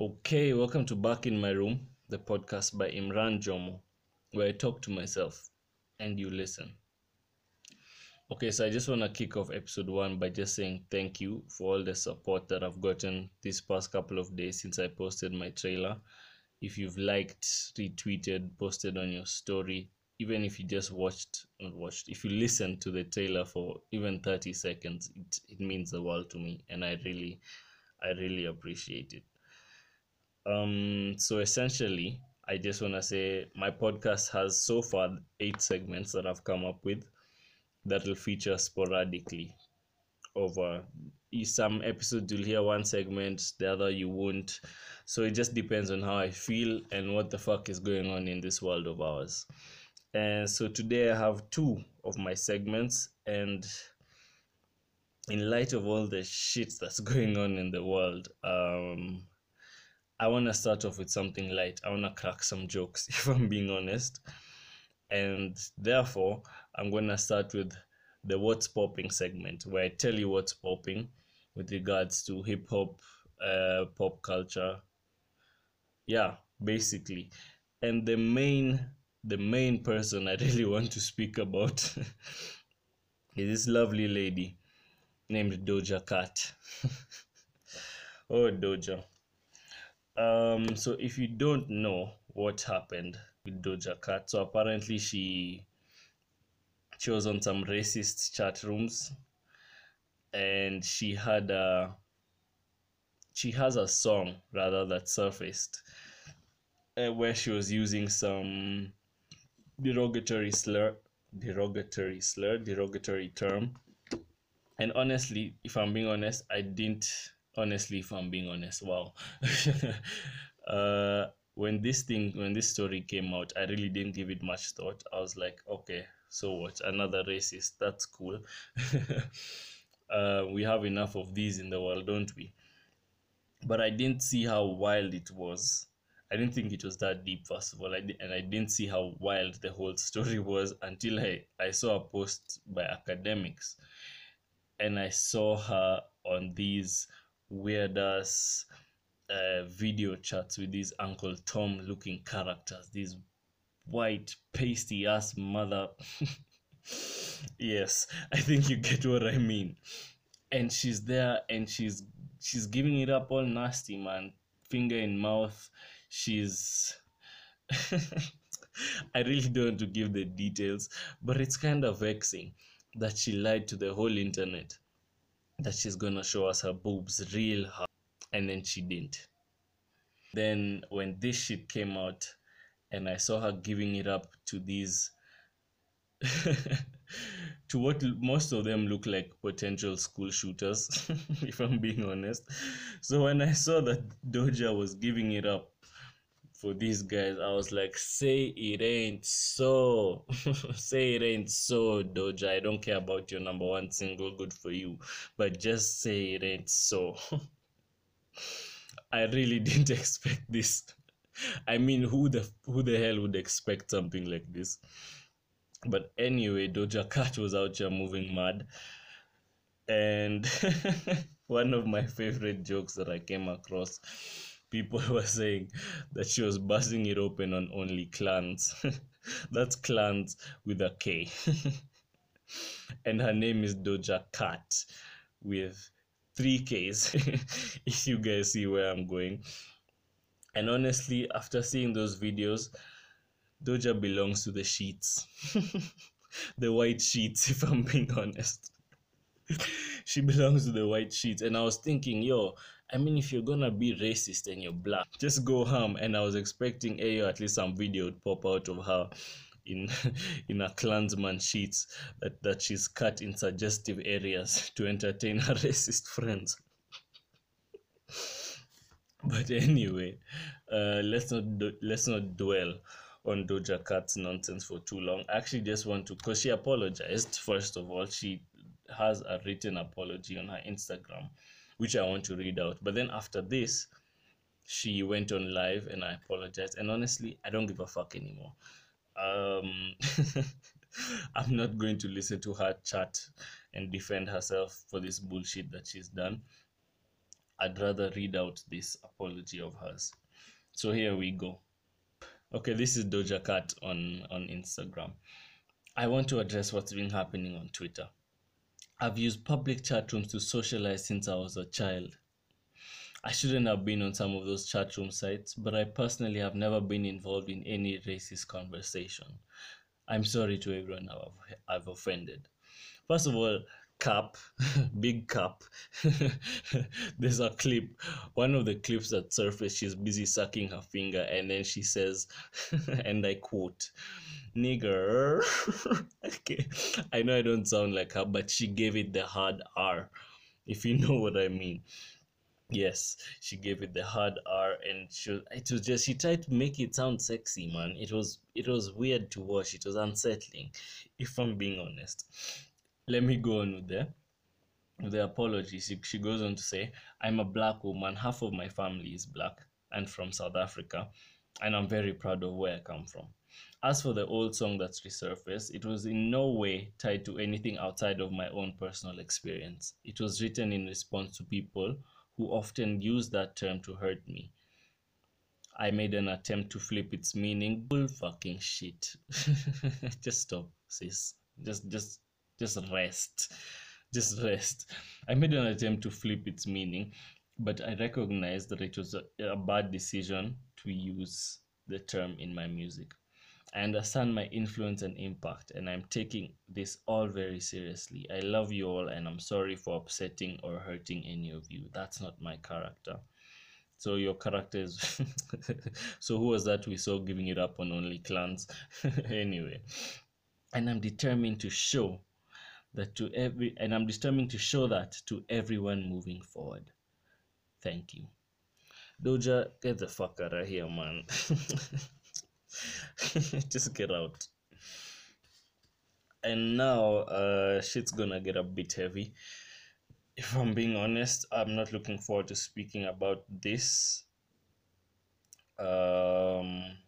Okay, welcome to Back in My Room, the podcast by Imran Jomo, where I talk to myself and you listen. Okay, so I just want to kick off episode one by just saying thank you for all the support that I've gotten these past couple of days since I posted my trailer. If you've liked, retweeted, posted on your story, even if you just watched not watched, if you listened to the trailer for even 30 seconds, it, it means the world to me and I really I really appreciate it. Um, so essentially, I just want to say my podcast has so far eight segments that I've come up with that will feature sporadically over some episodes you'll hear one segment the other you won't. So it just depends on how i feel and what the fuck is going on in this world of ours. And so today i have two of my segments and in light of all the shit that's going on in the world um I want to start off with something light. I want to crack some jokes, if I'm being honest. And therefore, I'm going to start with the What's Popping segment, where I tell you what's popping with regards to hip hop, uh, pop culture. Yeah, basically. And the main the main person I really want to speak about is this lovely lady named Doja Cat. oh, Doja. Um, so if you don't know what happened with Doja Cat, so apparently she she was on some racist chat rooms, and she had a she has a song rather that surfaced uh, where she was using some derogatory slur, derogatory slur, derogatory term. And honestly, if I'm being honest, I didn't honestly if i'm being honest wow. Uh when this thing when this story came out i really didn't give it much thought. I was like okay so what? Another racist? That's cool. Uh we have enough of these in the world don't we? But i didn't see how wild it was. I didn't think it was that deep first of all. I and i didn't see how wild the whole story was until i i saw a post by academics. And i saw her on these weird ass uh, video chats with these Uncle Tom looking characters, these white pasty ass mother. yes, I think you get what I mean. And she's there and she's she's giving it up all nasty, man. Finger in mouth. She's I really don't want to give the details, but it's kind of vexing that she lied to the whole internet that she's gonna show us her boobs real hard and then she didn't. Then when this shit came out and i saw her giving it up to these to what most of them look like potential school shooters if i'm being honest. So when i saw that doja was giving it up for these guys. I was like, say it ain't so. say it ain't so, Doja. I don't care about your number one single, good for you. But just say it ain't so. I really didn't expect this. I mean, who the who the hell would expect something like this? But anyway, Doja Cat was out here moving mad. And one of my favorite jokes that I came across people were saying that she was buzzing it open on only clans. That's clans with a K. and her name is Doja Cat with three Ks. if you guys see where I'm going. And honestly, after seeing those videos, Doja belongs to the sheets. the white sheets, if I'm being honest. she belongs to the white sheets. And I was thinking, yo, I mean, if you're gonna be racist and you're black, just go home. And I was expecting Ayo at least some video would pop out of her in in a clansman sheets that, that she's cut in suggestive areas to entertain her racist friends. but anyway, uh, let's not do, let's not dwell on Doja Cat's nonsense for too long. I actually just want to, cause she apologized. First of all, she has a written apology on her Instagram which I want to read out. But then after this, she went on live and I apologized. And honestly, I don't give a fuck anymore. Um, I'm not going to listen to her chat and defend herself for this bullshit that she's done. I'd rather read out this apology of hers. So here we go. Okay, this is Doja Cat on, on Instagram. I want to address what's been happening on Twitter. I've used public chat rooms to socialize since I was a child. I shouldn't have been on some of those chat room sites, but I personally have never been involved in any racist conversation. I'm sorry to everyone I've, I've offended. First of all, cap, big cap. There's a clip, one of the clips that surfaced, she's busy sucking her finger, and then she says, and I quote, nigger. okay, I know I don't sound like her, but she gave it the hard R, if you know what I mean. Yes, she gave it the hard R, and she it was just she tried to make it sound sexy, man. It was it was weird to watch. It was unsettling, if I'm being honest let me go on with the with the apology. She, she goes on to say, I'm a black woman, half of my family is black and from South Africa, and I'm very proud of where I come from. As for the old song that's resurfaced, it was in no way tied to anything outside of my own personal experience. It was written in response to people who often use that term to hurt me. I made an attempt to flip its meaning. Bull fucking shit. just stop, sis. Just just just rest just rest i made an attempt to flip its meaning but i recognized that it was a, a bad decision to use the term in my music I understand my influence and impact, and I'm taking this all very seriously. I love you all, and I'm sorry for upsetting or hurting any of you. That's not my character. So your character is. so who was that we saw giving it up on Only Clans? anyway, and I'm determined to show that to every and I'm determined to show that to everyone moving forward. Thank you. Doja, get the fuck out of here, man. Just get out. And now uh shit's gonna get a bit heavy. If I'm being honest, I'm not looking forward to speaking about this. Um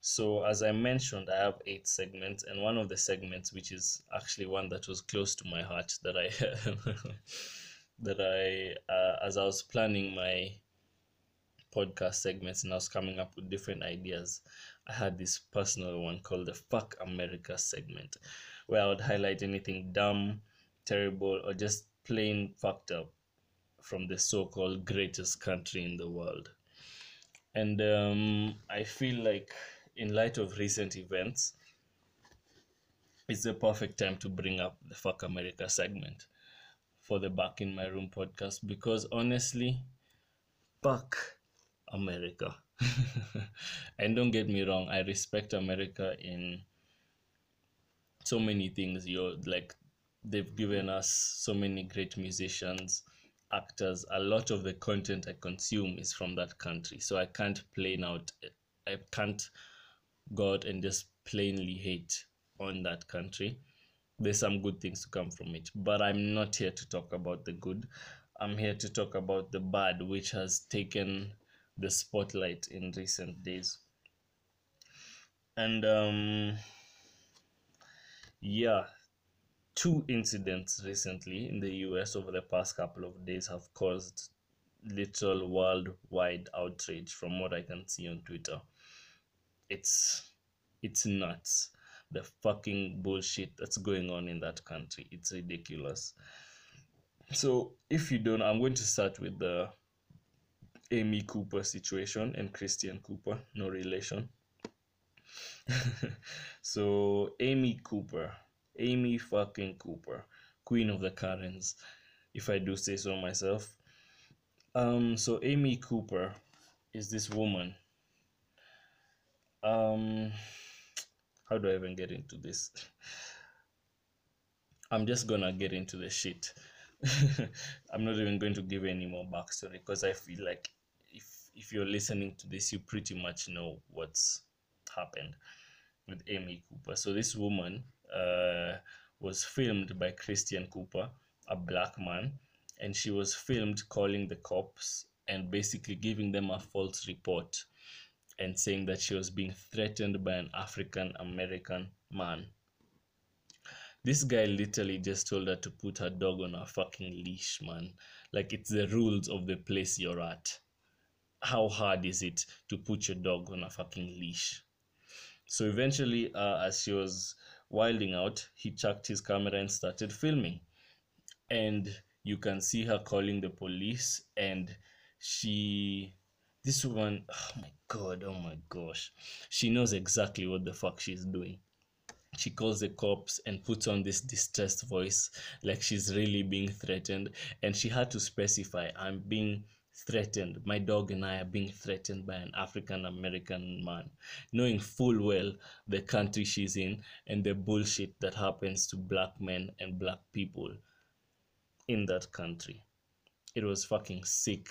so as I mentioned, I have eight segments, and one of the segments, which is actually one that was close to my heart, that I that I uh, as I was planning my podcast segments and I was coming up with different ideas, I had this personal one called the "Fuck America" segment, where I would highlight anything dumb, terrible, or just plain fucked up from the so-called greatest country in the world. And um, I feel like in light of recent events, it's the perfect time to bring up the Fuck America segment for the Back in My Room podcast because honestly, fuck America. and don't get me wrong, I respect America in so many things. You're like, they've given us so many great musicians, actors. A lot of the content I consume is from that country. So I can't plain out, I can't God and just plainly hate on that country. There's some good things to come from it, but I'm not here to talk about the good. I'm here to talk about the bad, which has taken the spotlight in recent days. And um, yeah, two incidents recently in the US over the past couple of days have caused little worldwide outrage from what I can see on Twitter. It's it's nuts. The fucking bullshit that's going on in that country. It's ridiculous. So if you don't i'm going to start with the amy cooper situation and christian cooper no relation. So amy cooper amy fucking cooper queen of the karens if i do say so myself. Um so amy cooper is this woman. Um how do i even get into this? I'm just gonna get into the shit. I'm not even going to give any more backstory because i feel like if you're listening to this you pretty much know what's happened with amy cooper so this woman uh, was filmed by christian cooper a black man and she was filmed calling the cops and basically giving them a false report and saying that she was being threatened by an African American man. This guy literally just told her to put her dog on a fucking leash, man. Like it's the rules of the place you're at. How hard is it to put your dog on a fucking leash? So eventually, uh, as she was wilding out, he chucked his camera and started filming. And you can see her calling the police, and she. This woman, oh my god, oh my gosh. She knows exactly what the fuck she's doing. She calls the cops and puts on this distressed voice like she's really being threatened. And she had to specify, I'm being threatened. My dog and I are being threatened by an African American man, knowing full well the country she's in and the bullshit that happens to black men and black people in that country. It was fucking sick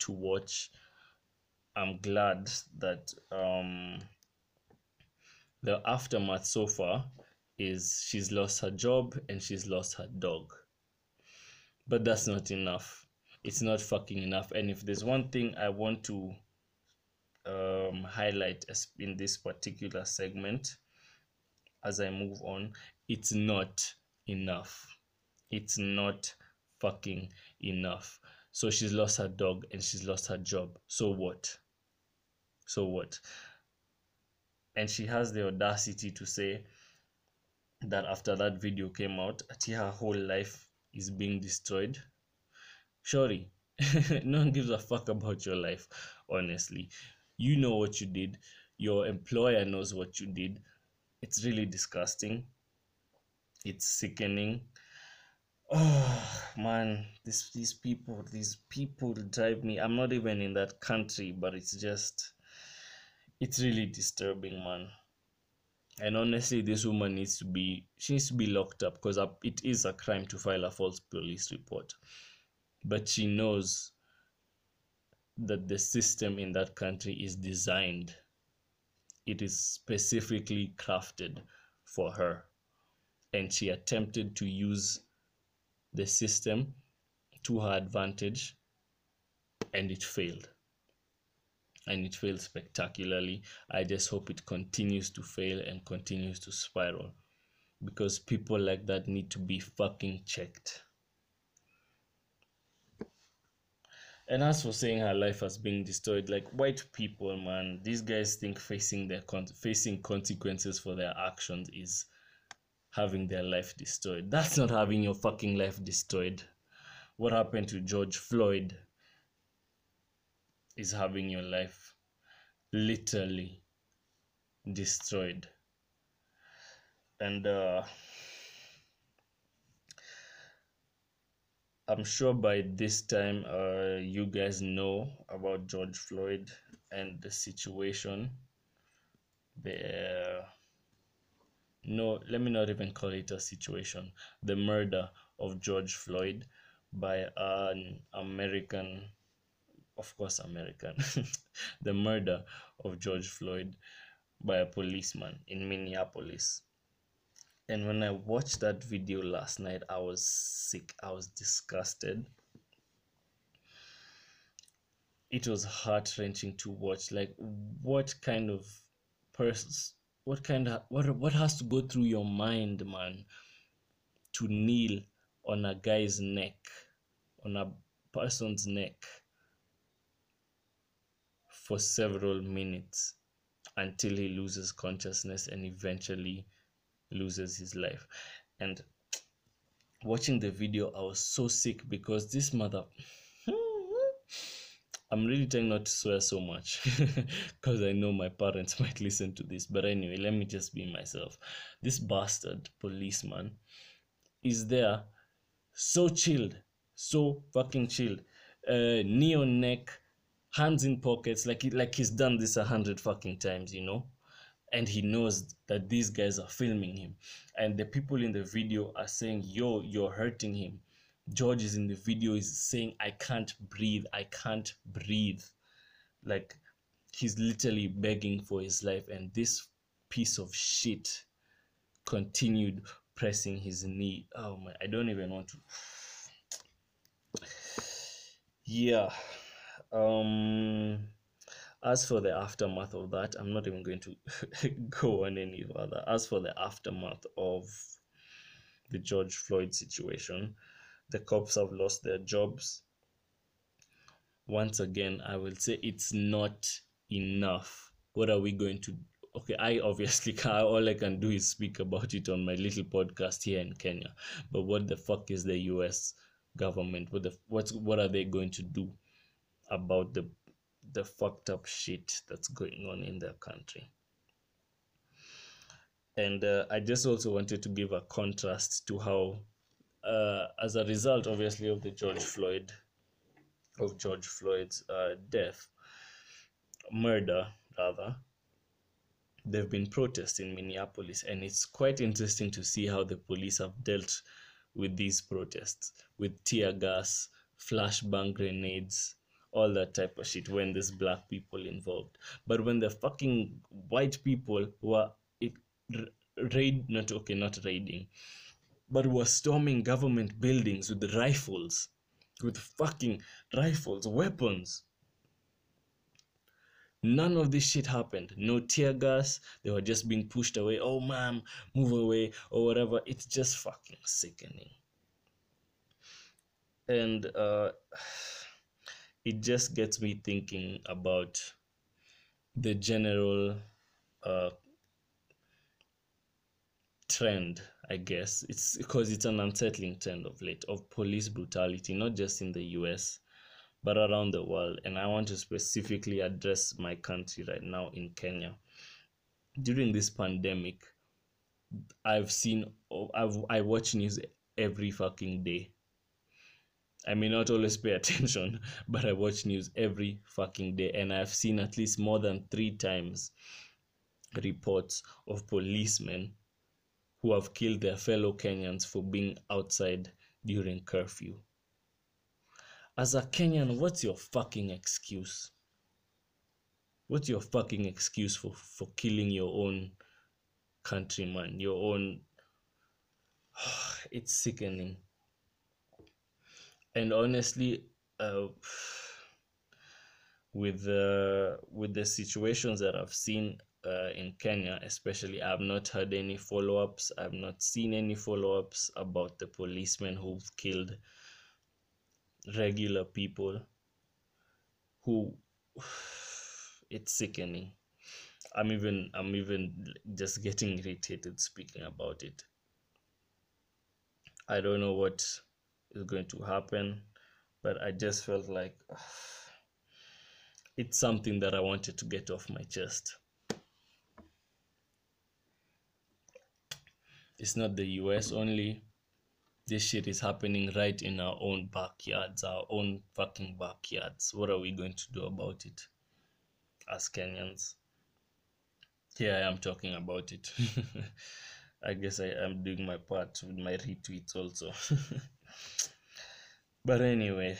to watch. I'm glad that um, the aftermath so far is she's lost her job and she's lost her dog. But that's not enough. It's not fucking enough. And if there's one thing I want to um, highlight in this particular segment as I move on, it's not enough. It's not fucking enough. So she's lost her dog and she's lost her job. So what? So what? And she has the audacity to say that after that video came out, her whole life is being destroyed. Sorry, no one gives a fuck about your life, honestly. You know what you did, your employer knows what you did. It's really disgusting. It's sickening oh man this these people these people drive me i'm not even in that country but it's just it's really disturbing man and honestly this woman needs to be she needs to be locked up because it is a crime to file a false police report but she knows that the system in that country is designed it is specifically crafted for her. And she attempted to use the system to her advantage and it failed. And it failed spectacularly. I just hope it continues to fail and continues to spiral because people like that need to be fucking checked and as for saying her life has been destroyed like white people man these guys think facing their con- facing consequences for their actions is having their life destroyed. That's not having your fucking life destroyed. What happened to George Floyd is having your life literally destroyed. And uh, I'm sure by this time uh, you guys know about George Floyd and the situation there no, let me not even call it a situation. The murder of George Floyd by an American, of course, American, the murder of George Floyd by a policeman in Minneapolis. And when I watched that video last night, I was sick. I was disgusted. It was heart wrenching to watch. Like, what kind of person what kind of what what has to go through your mind man to kneel on a guy's neck on a person's neck for several minutes until he loses consciousness and eventually loses his life and watching the video i was so sick because this mother I'm really trying not to swear so much because I know my parents might listen to this. But anyway, let me just be myself. This bastard policeman is there, so chilled, so fucking chilled. Uh, knee on neck, hands in pockets, like like he's done this a hundred fucking times, you know. And he knows that these guys are filming him, and the people in the video are saying, "Yo, you're hurting him." George is in the video is saying, I can't breathe, I can't breathe. Like he's literally begging for his life, and this piece of shit continued pressing his knee. Oh my, I don't even want to. Yeah. Um as for the aftermath of that, I'm not even going to go on any further. As for the aftermath of the George Floyd situation. The cops have lost their jobs. Once again, I will say it's not enough. What are we going to okay i obviously can all i can do is speak about it on my little podcast here in kenya but what the fuck is the us government what the what's what are they going to do about the the fucked up shit that's going on in their country. And uh, i just also wanted to give a contrast to how uh, as a result obviously of the george floyd of george floyd's uh, death murder rather there have been protests in Minneapolis, and it's quite interesting to see how the police have dealt with these protests with tear gas, flashbang grenades, all that type of shit when there's black people involved. But when the fucking white people were raid, not okay, not raiding, but were storming government buildings with rifles, with fucking rifles, weapons None of this shit happened. No tear gas. They were just being pushed away. Oh, ma'am, move away or whatever. It's just fucking sickening. And uh, it just gets me thinking about the general uh, trend, I guess. It's because it's an unsettling trend of late of police brutality, not just in the US, but around the world. And I want to specifically address my country right now in Kenya. During this pandemic, I've seen, I've, I watch news every fucking day. I may not always pay attention, but I watch news every fucking day, and I've seen at least more than three times reports of policemen who have killed their fellow Kenyans for being outside during curfew. As a Kenyan, what's your fucking excuse? What's your fucking excuse for, for killing your own countryman, your own. It's sickening. And honestly, uh, with the with the situations that I've seen uh, in Kenya, especially, I've not heard any follow ups. I've not seen any follow ups about the policemen who've killed regular people who it's sickening i'm even i'm even just getting irritated speaking about it i don't know what is going to happen but i just felt like it's something that i wanted to get off my chest it's not the us only this shit is happening right in our own backyards, our own fucking backyards. What are we going to do about it as Kenyans? Here I am talking about it. I guess I am doing my part with my retweets also. but anyway,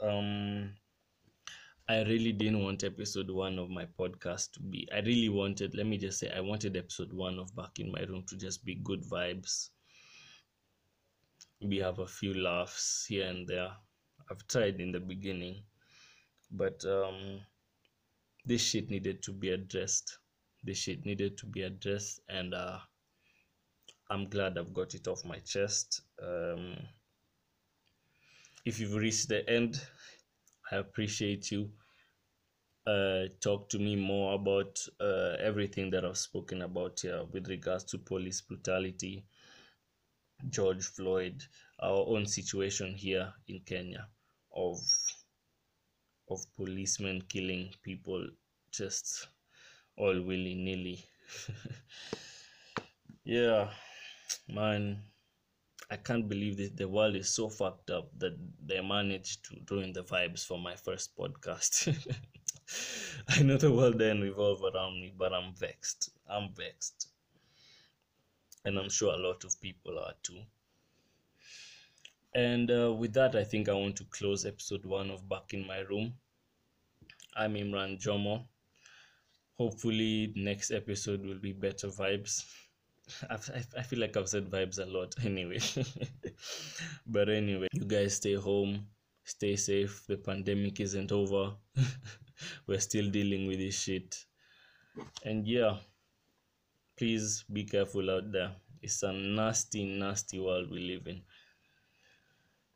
um I really didn't want episode one of my podcast to be. I really wanted, let me just say, I wanted episode one of Back in My Room to just be good vibes we have a few laughs here and there. I've tried in the beginning, but um, this shit needed to be addressed. This shit needed to be addressed, and uh, I'm glad I've got it off my chest. Um, if you've reached the end, I appreciate you. Uh, talk to me more about uh, everything that I've spoken about here with regards to police brutality George Floyd, our own situation here in Kenya of of policemen killing people just all willy nilly. yeah, man, I can't believe that the world is so fucked up that they managed to ruin the vibes for my first podcast. I know the world didn't revolve around me, but I'm vexed. I'm vexed and I'm sure a lot of people are too. And uh, with that, I think I want to close episode one of Back in My Room. I'm Imran Jomo. Hopefully, next episode will be better vibes. I've, I feel like I've said vibes a lot anyway. but anyway, you guys stay home, stay safe. The pandemic isn't over. We're still dealing with this shit. And yeah please be careful out there It's a nasty, nasty world we live in.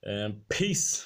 Um, peace.